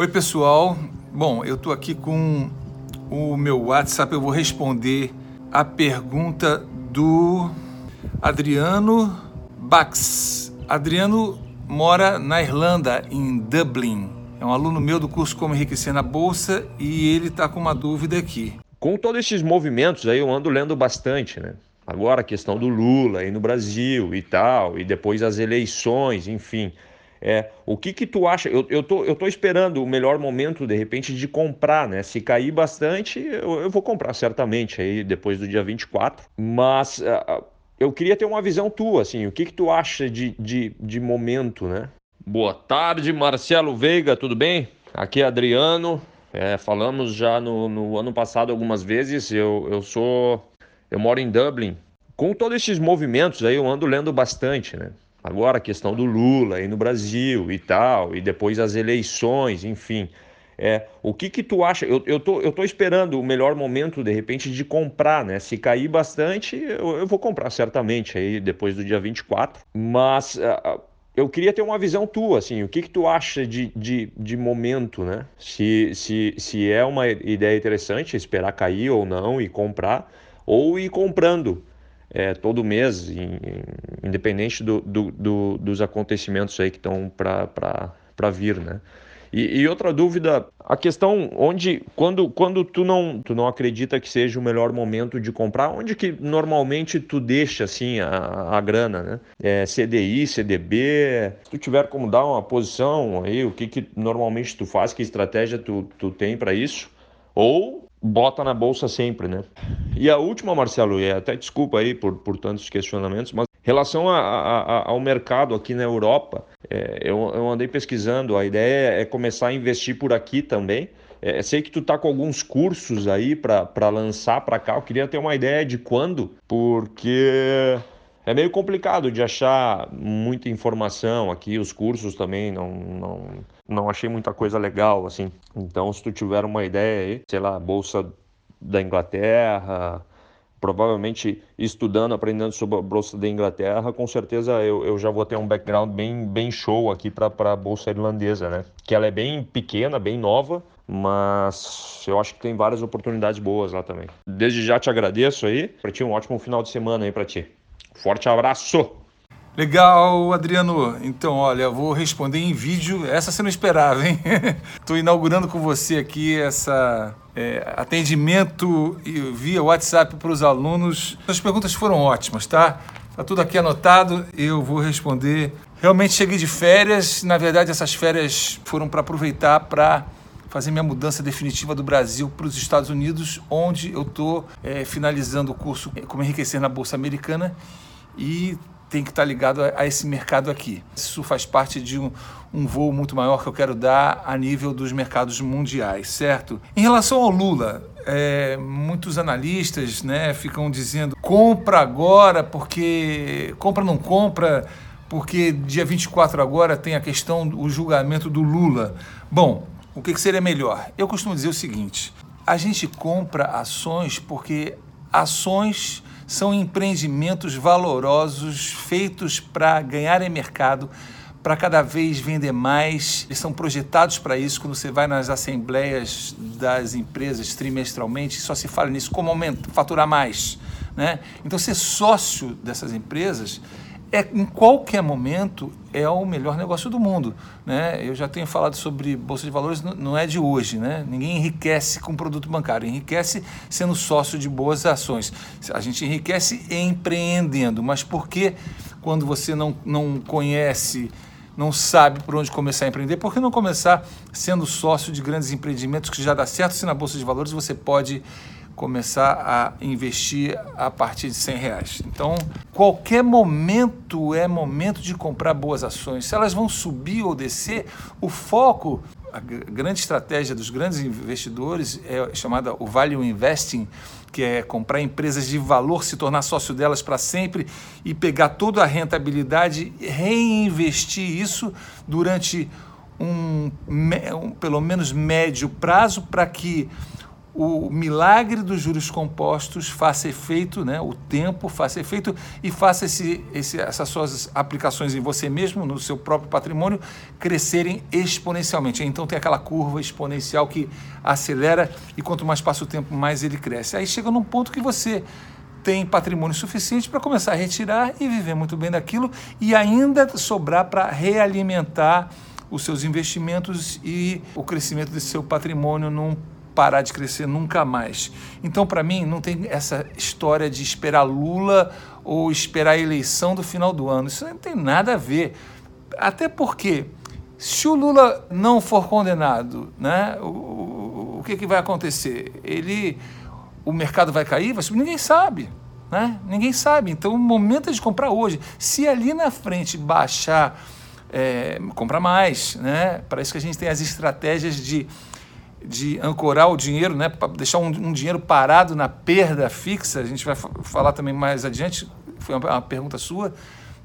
Oi, pessoal. Bom, eu estou aqui com o meu WhatsApp. Eu vou responder a pergunta do Adriano Bax. Adriano mora na Irlanda, em Dublin. É um aluno meu do curso Como Enriquecer na Bolsa e ele está com uma dúvida aqui. Com todos esses movimentos aí, eu ando lendo bastante, né? Agora a questão do Lula aí no Brasil e tal, e depois as eleições, enfim. É, o que que tu acha? Eu, eu, tô, eu tô esperando o melhor momento, de repente, de comprar, né? Se cair bastante, eu, eu vou comprar certamente aí depois do dia 24. Mas uh, eu queria ter uma visão tua, assim, o que que tu acha de, de, de momento, né? Boa tarde, Marcelo Veiga, tudo bem? Aqui é Adriano. É, falamos já no, no, ano passado algumas vezes. Eu, eu sou. Eu moro em Dublin. Com todos esses movimentos aí, eu ando lendo bastante, né? Agora a questão do Lula aí no Brasil e tal, e depois as eleições, enfim. É, o que que tu acha? Eu, eu, tô, eu tô esperando o melhor momento, de repente, de comprar, né? Se cair bastante, eu, eu vou comprar certamente aí depois do dia 24. Mas uh, eu queria ter uma visão tua, assim, o que, que tu acha de, de, de momento, né? Se, se, se é uma ideia interessante esperar cair ou não e comprar, ou ir comprando é, todo mês, em, independente do, do, do, dos acontecimentos aí que estão para vir, né? E, e, outra dúvida, a questão onde, quando, quando tu, não, tu não acredita que seja o melhor momento de comprar, onde que normalmente tu deixa assim a, a grana, né? É, CDI, CDB, se tu tiver como dar uma posição aí, o que que normalmente tu faz, que estratégia tu, tu tem para isso? Ou bota na bolsa sempre, né? E a última, Marcelo, e até desculpa aí por, por tantos questionamentos, mas relação a, a, ao mercado aqui na Europa, é, eu, eu, andei pesquisando, a ideia é começar a investir por aqui também. É, sei que tu tá com alguns cursos aí para lançar para cá. Eu queria ter uma ideia de quando, porque é meio complicado de achar muita informação aqui. Os cursos também não, não, não achei muita coisa legal assim. Então, se tu tiver uma ideia aí, sei lá, bolsa da Inglaterra, provavelmente estudando, aprendendo sobre a Bolsa da Inglaterra, com certeza eu, eu já vou ter um background bem, bem show aqui para a Bolsa Irlandesa, né? Que ela é bem pequena, bem nova, mas eu acho que tem várias oportunidades boas lá também. Desde já te agradeço aí, para ti um ótimo final de semana aí para ti. Forte abraço! Legal, Adriano. Então, olha, vou responder em vídeo. Essa você não esperava, hein? Estou inaugurando com você aqui essa é, atendimento via WhatsApp para os alunos. As perguntas foram ótimas, tá? Tá tudo aqui anotado. Eu vou responder. Realmente cheguei de férias. Na verdade, essas férias foram para aproveitar para fazer minha mudança definitiva do Brasil para os Estados Unidos, onde eu estou é, finalizando o curso Como Enriquecer na Bolsa Americana e tem que estar ligado a, esse mercado aqui. Isso faz parte de um, um voo muito maior que eu quero dar a nível dos mercados mundiais, certo? Em relação ao Lula, é, muitos analistas né, ficam dizendo compra agora porque compra não compra porque dia 24 agora tem a questão do julgamento do Lula. Bom, o que, que seria melhor? Eu costumo dizer o seguinte: a gente compra ações porque ações são empreendimentos valorosos feitos para ganhar em mercado, para cada vez vender mais. Eles são projetados para isso. Quando você vai nas assembleias das empresas trimestralmente, só se fala nisso como aumento, faturar mais. Né? Então, ser sócio dessas empresas é, em qualquer momento é o melhor negócio do mundo. Né? Eu já tenho falado sobre Bolsa de Valores, não é de hoje. Né? Ninguém enriquece com produto bancário, enriquece sendo sócio de boas ações. A gente enriquece empreendendo, mas por que quando você não, não conhece, não sabe por onde começar a empreender, por que não começar sendo sócio de grandes empreendimentos que já dá certo se na Bolsa de Valores você pode começar a investir a partir de 100 reais. Então, qualquer momento é momento de comprar boas ações. Se elas vão subir ou descer, o foco, a grande estratégia dos grandes investidores é chamada o value investing, que é comprar empresas de valor, se tornar sócio delas para sempre e pegar toda a rentabilidade, reinvestir isso durante um, um pelo menos médio prazo para que o milagre dos juros compostos faça efeito, né? o tempo faça efeito e faça esse, esse, essas suas aplicações em você mesmo, no seu próprio patrimônio, crescerem exponencialmente. Então tem aquela curva exponencial que acelera e quanto mais passa o tempo, mais ele cresce. Aí chega num ponto que você tem patrimônio suficiente para começar a retirar e viver muito bem daquilo e ainda sobrar para realimentar os seus investimentos e o crescimento desse seu patrimônio num parar de crescer nunca mais. Então, para mim, não tem essa história de esperar Lula ou esperar a eleição do final do ano. Isso não tem nada a ver. Até porque, se o Lula não for condenado, né, o, o, o que, que vai acontecer? Ele, o mercado vai cair? Ninguém sabe. Né? Ninguém sabe. Então, o momento é de comprar hoje. Se ali na frente baixar, é, compra mais. Né? Para isso que a gente tem as estratégias de de ancorar o dinheiro, né, para deixar um, um, dinheiro parado na perda fixa, a gente vai falar também mais adiante, foi uma, uma pergunta sua,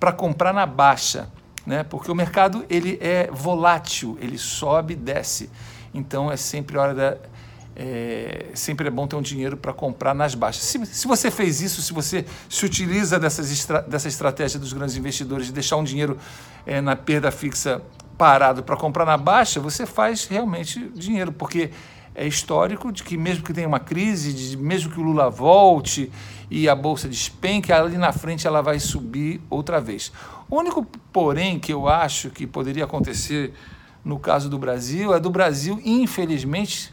para comprar na baixa, né, porque o mercado ele é volátil, ele sobe e desce, então é sempre hora da, é, sempre é bom ter um dinheiro para comprar nas baixas. Se, se você fez isso, se você se utiliza dessas estra, dessa estratégia dos grandes investidores de deixar um dinheiro é, na perda fixa parado para comprar na baixa, você faz realmente dinheiro, porque é histórico de que mesmo que tenha uma crise, de, mesmo que o Lula volte e a bolsa despenque, ali na frente ela vai subir outra vez. O único porém que eu acho que poderia acontecer no caso do Brasil é do Brasil, infelizmente,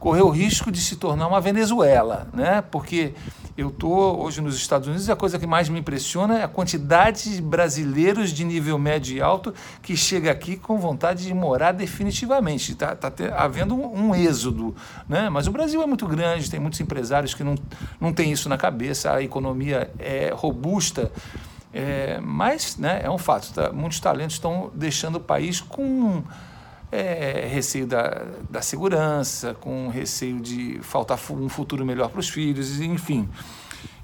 correr o risco de se tornar uma Venezuela, né? Porque eu estou hoje nos Estados Unidos e a coisa que mais me impressiona é a quantidade de brasileiros de nível médio e alto que chega aqui com vontade de morar definitivamente. Está tá, tá havendo um, um, êxodo. Né? Mas o Brasil é muito grande, tem muitos empresários que não, não têm isso na cabeça, a economia é robusta. É, mas né, é um fato, tá? muitos talentos estão deixando o país com é, receio da, da segurança, com receio de faltar um futuro melhor para os filhos, enfim.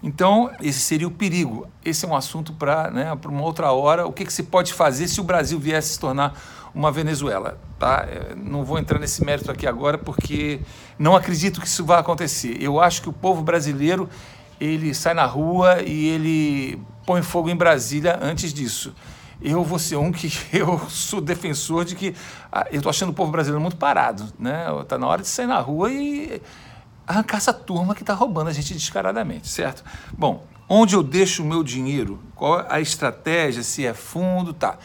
Então, esse seria o perigo. Esse é um assunto para né, uma outra hora. O que, que se pode fazer se o Brasil viesse se tornar uma Venezuela? Tá? É, não vou entrar nesse mérito aqui agora, porque não acredito que isso vá acontecer. Eu acho que o povo brasileiro ele sai na rua e ele põe fogo em Brasília antes disso eu vou ser um que eu sou defensor de que ah, eu estou achando o povo brasileiro muito parado, né? Está na hora de sair na rua e arrancar essa turma que está roubando a gente descaradamente, certo? Bom, onde eu deixo o meu dinheiro? Qual a estratégia? Se é fundo, tá?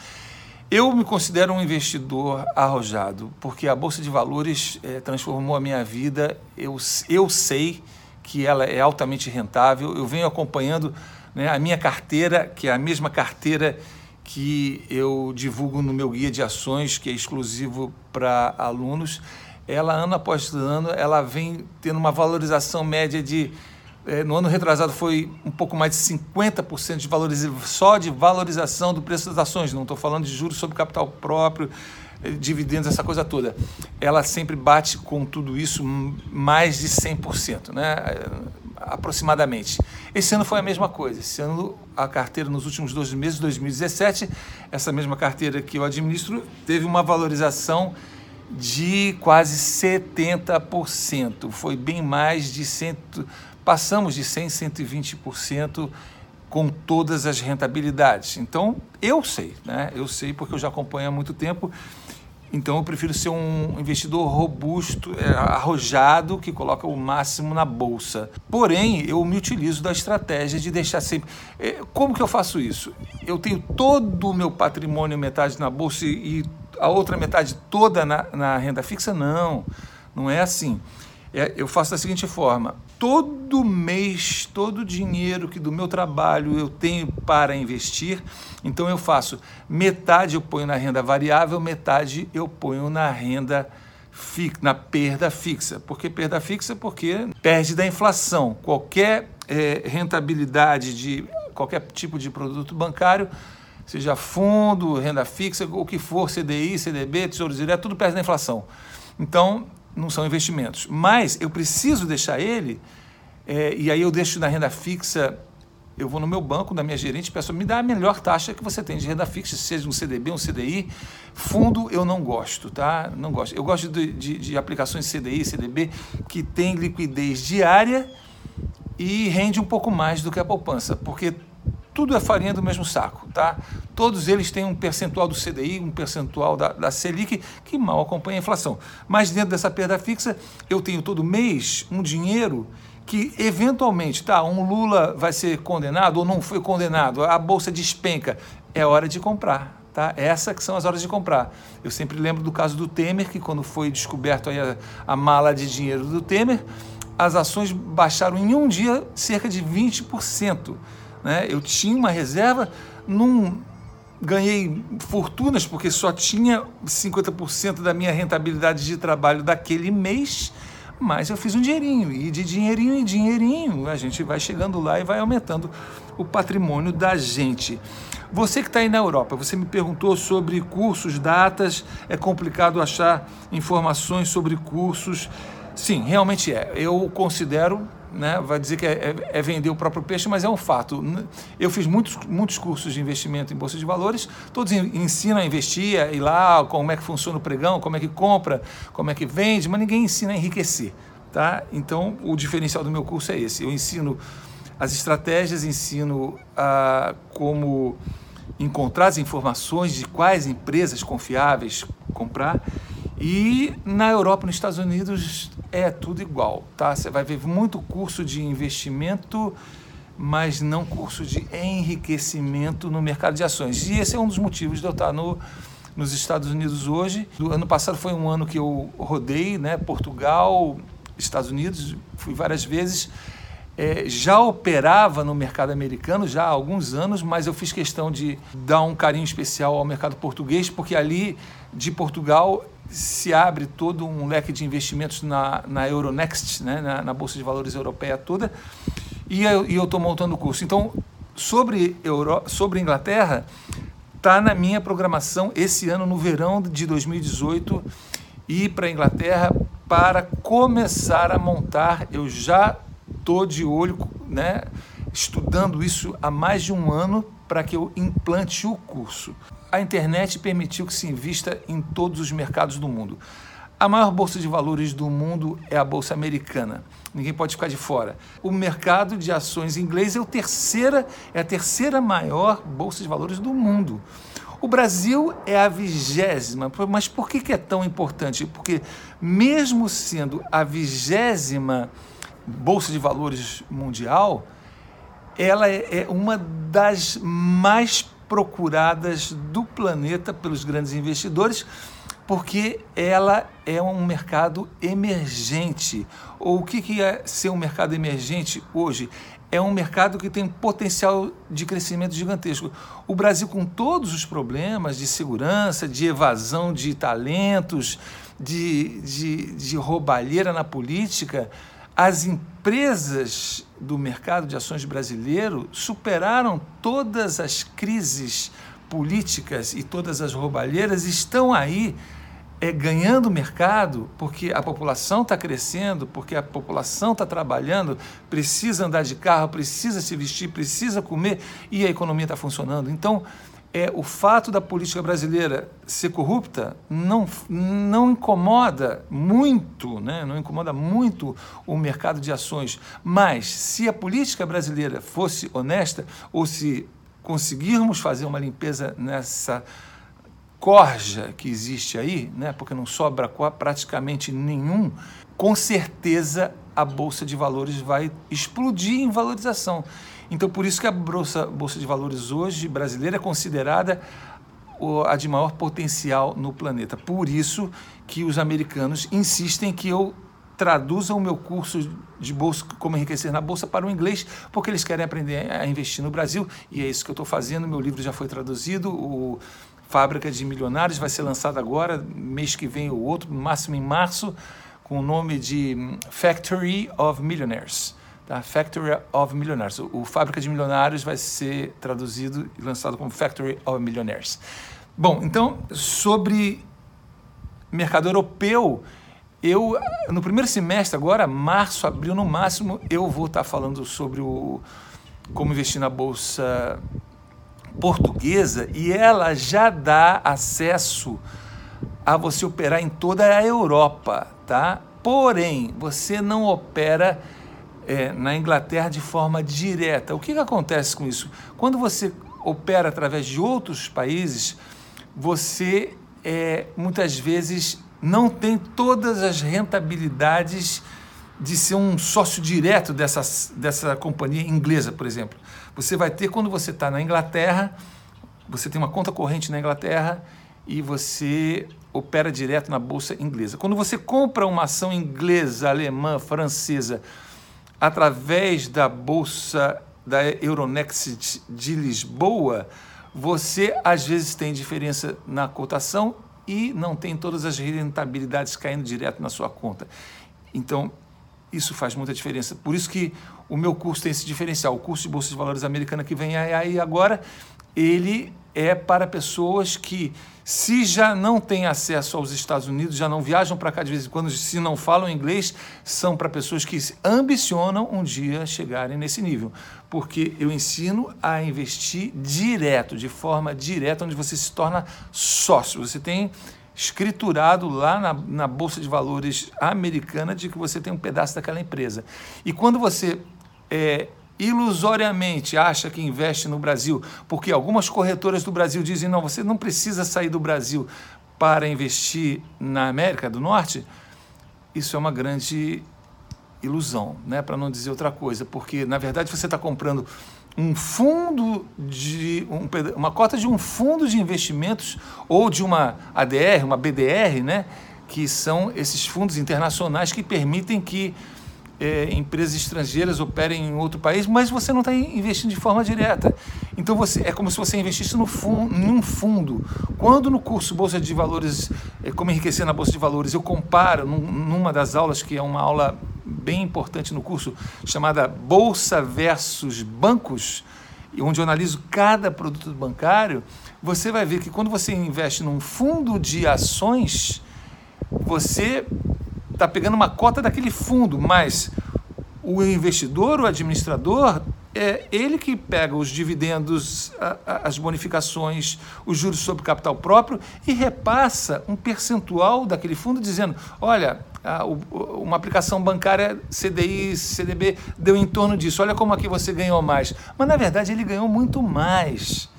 Eu me considero um investidor arrojado, porque a Bolsa de Valores é, transformou a minha vida. Eu, eu sei que ela é altamente rentável. Eu venho acompanhando né, a minha carteira, que é a mesma carteira que eu divulgo no meu guia de ações, que é exclusivo para alunos, ela ano após ano, ela vem tendo uma valorização média de eh, no ano retrasado foi um pouco mais de 50% de valorização, só de valorização do preço das ações, não estou falando de juros sobre capital próprio, eh, dividendos, essa coisa toda. Ela sempre bate com tudo isso mais de 100%, né? Aproximadamente. Esse ano foi a mesma coisa. Esse ano, a carteira nos últimos 12 meses, 2017, essa mesma carteira que eu administro, teve uma valorização de quase 70%. Foi bem mais de cento, passamos de 100, 120% com todas as rentabilidades. Então, eu sei, né? Eu sei porque eu já acompanho há muito tempo então eu prefiro ser um investidor robusto, é, arrojado, que coloca o máximo na bolsa. Porém, eu me utilizo da estratégia de deixar sempre. É, como que eu faço isso? Eu tenho todo o meu patrimônio metade na bolsa e a outra metade toda na, na renda fixa? Não, não é assim. É, eu faço da seguinte forma: todo mês, todo dinheiro que do meu trabalho eu tenho para investir, então eu faço metade eu ponho na renda variável, metade eu ponho na renda fixa, na perda fixa. Por que perda fixa? Porque perde da inflação. Qualquer é, rentabilidade de qualquer tipo de produto bancário, seja fundo, renda fixa, o que for, CDI, CDB, Tesouro Direto, tudo perde da inflação. Então, não são investimentos. Mas eu preciso deixar ele, é, e aí eu deixo na renda fixa eu vou no meu banco, da minha gerente, peço, me dá a melhor taxa que você tem de renda fixa, seja um CDB, um CDI. Fundo eu não gosto, tá? Não gosto. Eu gosto de, de, de aplicações CDI, CDB, que tem liquidez diária e rende um pouco mais do que a poupança, porque tudo é farinha do mesmo saco, tá? Todos eles têm um percentual do CDI, um percentual da, da Selic, que mal acompanha a inflação. Mas dentro dessa perda fixa, eu tenho todo mês um dinheiro que eventualmente, tá, um Lula vai ser condenado ou não foi condenado, a bolsa despenca, é hora de comprar. Tá? Essas que são as horas de comprar. Eu sempre lembro do caso do Temer, que quando foi descoberto a, a mala de dinheiro do Temer, as ações baixaram em um dia cerca de 20%. Né? Eu tinha uma reserva, não ganhei fortunas porque só tinha 50% da minha rentabilidade de trabalho daquele mês, mas eu fiz um dinheirinho e de dinheirinho em dinheirinho a gente vai chegando lá e vai aumentando o patrimônio da gente. Você que está aí na Europa, você me perguntou sobre cursos, datas, é complicado achar informações sobre cursos. Sim, realmente é. Eu considero né, vai dizer que é, é, é, vender o próprio peixe, mas é um fato. Eu fiz muitos, muitos cursos de investimento em bolsa de valores, todos ensinam a investir, a ir lá, como é que funciona o pregão, como é que compra, como é que vende, mas ninguém ensina a enriquecer. Tá? Então, o diferencial do meu curso é esse. Eu ensino as estratégias, ensino a como encontrar as informações de quais empresas confiáveis comprar e na Europa, nos Estados Unidos, é tudo igual, tá? Você vai ver muito curso de investimento, mas não curso de enriquecimento no mercado de ações. E esse é um dos motivos de eu estar no, nos Estados Unidos hoje. Do ano passado foi um ano que eu rodei, né? Portugal, Estados Unidos, fui várias vezes. É, já operava no mercado americano já há alguns anos, mas eu fiz questão de dar um carinho especial ao mercado português, porque ali de Portugal se abre todo um leque de investimentos na, na Euronext, né, na, na Bolsa de Valores Europeia toda, e eu estou montando o curso. Então, sobre, Euro, sobre Inglaterra, está na minha programação esse ano, no verão de 2018, ir para a Inglaterra para começar a montar. Eu já estou de olho, né, estudando isso há mais de um ano para que eu implante o curso a internet permitiu que se invista em todos os mercados do mundo. A maior bolsa de valores do mundo é a bolsa americana. Ninguém pode ficar de fora. O mercado de ações inglês é, o terceira, é a terceira maior bolsa de valores do mundo. O Brasil é a vigésima. Mas por que, que é tão importante? Porque, mesmo sendo a vigésima bolsa de valores mundial, ela é, é uma das mais procuradas do planeta pelos grandes investidores, porque ela é um mercado emergente. O que é ser um mercado emergente hoje? É um mercado que tem potencial de crescimento gigantesco. O Brasil, com todos os problemas de segurança, de evasão de talentos, de, de, de roubalheira na política, as empresas do mercado de ações brasileiro superaram todas as crises políticas e todas as roubalheiras, estão aí é, ganhando mercado porque a população está crescendo, porque a população está trabalhando, precisa andar de carro, precisa se vestir, precisa comer e a economia está funcionando. Então, é, o fato da política brasileira ser corrupta não, não incomoda muito, né? não incomoda muito o mercado de ações. Mas se a política brasileira fosse honesta, ou se conseguirmos fazer uma limpeza nessa corja que existe aí, né? porque não sobra praticamente nenhum, com certeza a Bolsa de Valores vai explodir em valorização. Então, por isso que a Bolsa, Bolsa de Valores hoje brasileira é considerada a de maior potencial no planeta. Por isso que os americanos insistem que eu traduza o meu curso de bolsa como enriquecer na bolsa para o inglês, porque eles querem aprender a investir no Brasil e é isso que eu estou fazendo. Meu livro já foi traduzido, o Fábrica de Milionários vai ser lançado agora, mês que vem ou outro, no máximo em março, com o nome de Factory of Millionaires da Factory of Millionaires. O, o Fábrica de Milionários vai ser traduzido e lançado como Factory of Millionaires. Bom, então, sobre mercado europeu, eu, no primeiro semestre agora, março, abril no máximo, eu vou estar falando sobre o, como investir na bolsa portuguesa e ela já dá acesso a você operar em toda a Europa, tá? Porém, você não opera é, na Inglaterra de forma direta. O que, que acontece com isso? Quando você opera através de outros países, você é, muitas vezes não tem todas as rentabilidades de ser um sócio direto dessa, dessa companhia inglesa, por exemplo. Você vai ter quando você está na Inglaterra, você tem uma conta corrente na Inglaterra e você opera direto na bolsa inglesa. Quando você compra uma ação inglesa, alemã, francesa, através da bolsa da Euronext de Lisboa, você às vezes tem diferença na cotação e não tem todas as rentabilidades caindo direto na sua conta. Então, isso faz muita diferença. Por isso que o meu curso tem esse diferencial. O curso de Bolsa de Valores americana que vem aí agora, ele é para pessoas que, se já não têm acesso aos Estados Unidos, já não viajam para cá de vez em quando, se não falam inglês, são para pessoas que ambicionam um dia chegarem nesse nível. Porque eu ensino a investir direto, de forma direta, onde você se torna sócio. Você tem escriturado lá na, na Bolsa de Valores americana de que você tem um pedaço daquela empresa. E quando você é, ilusoriamente acha que investe no Brasil, porque algumas corretoras do Brasil dizem: não, você não precisa sair do Brasil para investir na América do Norte, isso é uma grande ilusão, né? para não dizer outra coisa, porque na verdade você está comprando um fundo de um, uma cota de um fundo de investimentos ou de uma ADR, uma BDR, né? que são esses fundos internacionais que permitem que é, empresas estrangeiras operem em outro país, mas você não está investindo de forma direta. Então você é como se você investisse no em um fundo. Quando no curso Bolsa de Valores, é, como enriquecer na Bolsa de Valores, eu comparo num, numa das aulas, que é uma aula bem importante no curso, chamada Bolsa versus Bancos, onde eu analiso cada produto bancário, você vai ver que quando você investe num fundo de ações, você está pegando uma cota daquele fundo, mas o investidor, o administrador, é ele que pega os dividendos, as bonificações, os juros sobre capital próprio e repassa um percentual daquele fundo, dizendo: olha, uma aplicação bancária CDI, CDB deu em torno disso, olha como aqui você ganhou mais. Mas na verdade ele ganhou muito mais.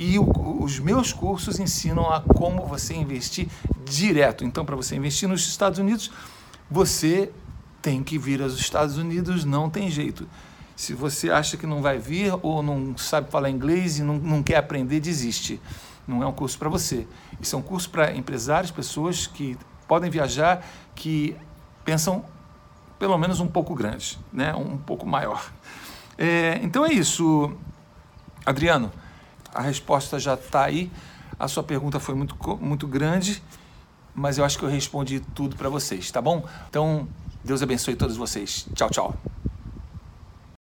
E o, os meus cursos ensinam a como você investir direto. Então, para você investir nos Estados Unidos, você tem que vir aos Estados Unidos, não tem jeito. Se você acha que não vai vir ou não sabe falar inglês e não, não quer aprender, desiste. Não é um curso para você. Isso é um curso para empresários, pessoas que podem viajar, que pensam pelo menos um pouco grande, né? um pouco maior. É, então é isso, Adriano a resposta já está aí. A sua pergunta foi muito, muito grande, mas eu acho que eu respondi tudo para vocês, tá bom? Então, Deus abençoe todos vocês. Tchau, tchau.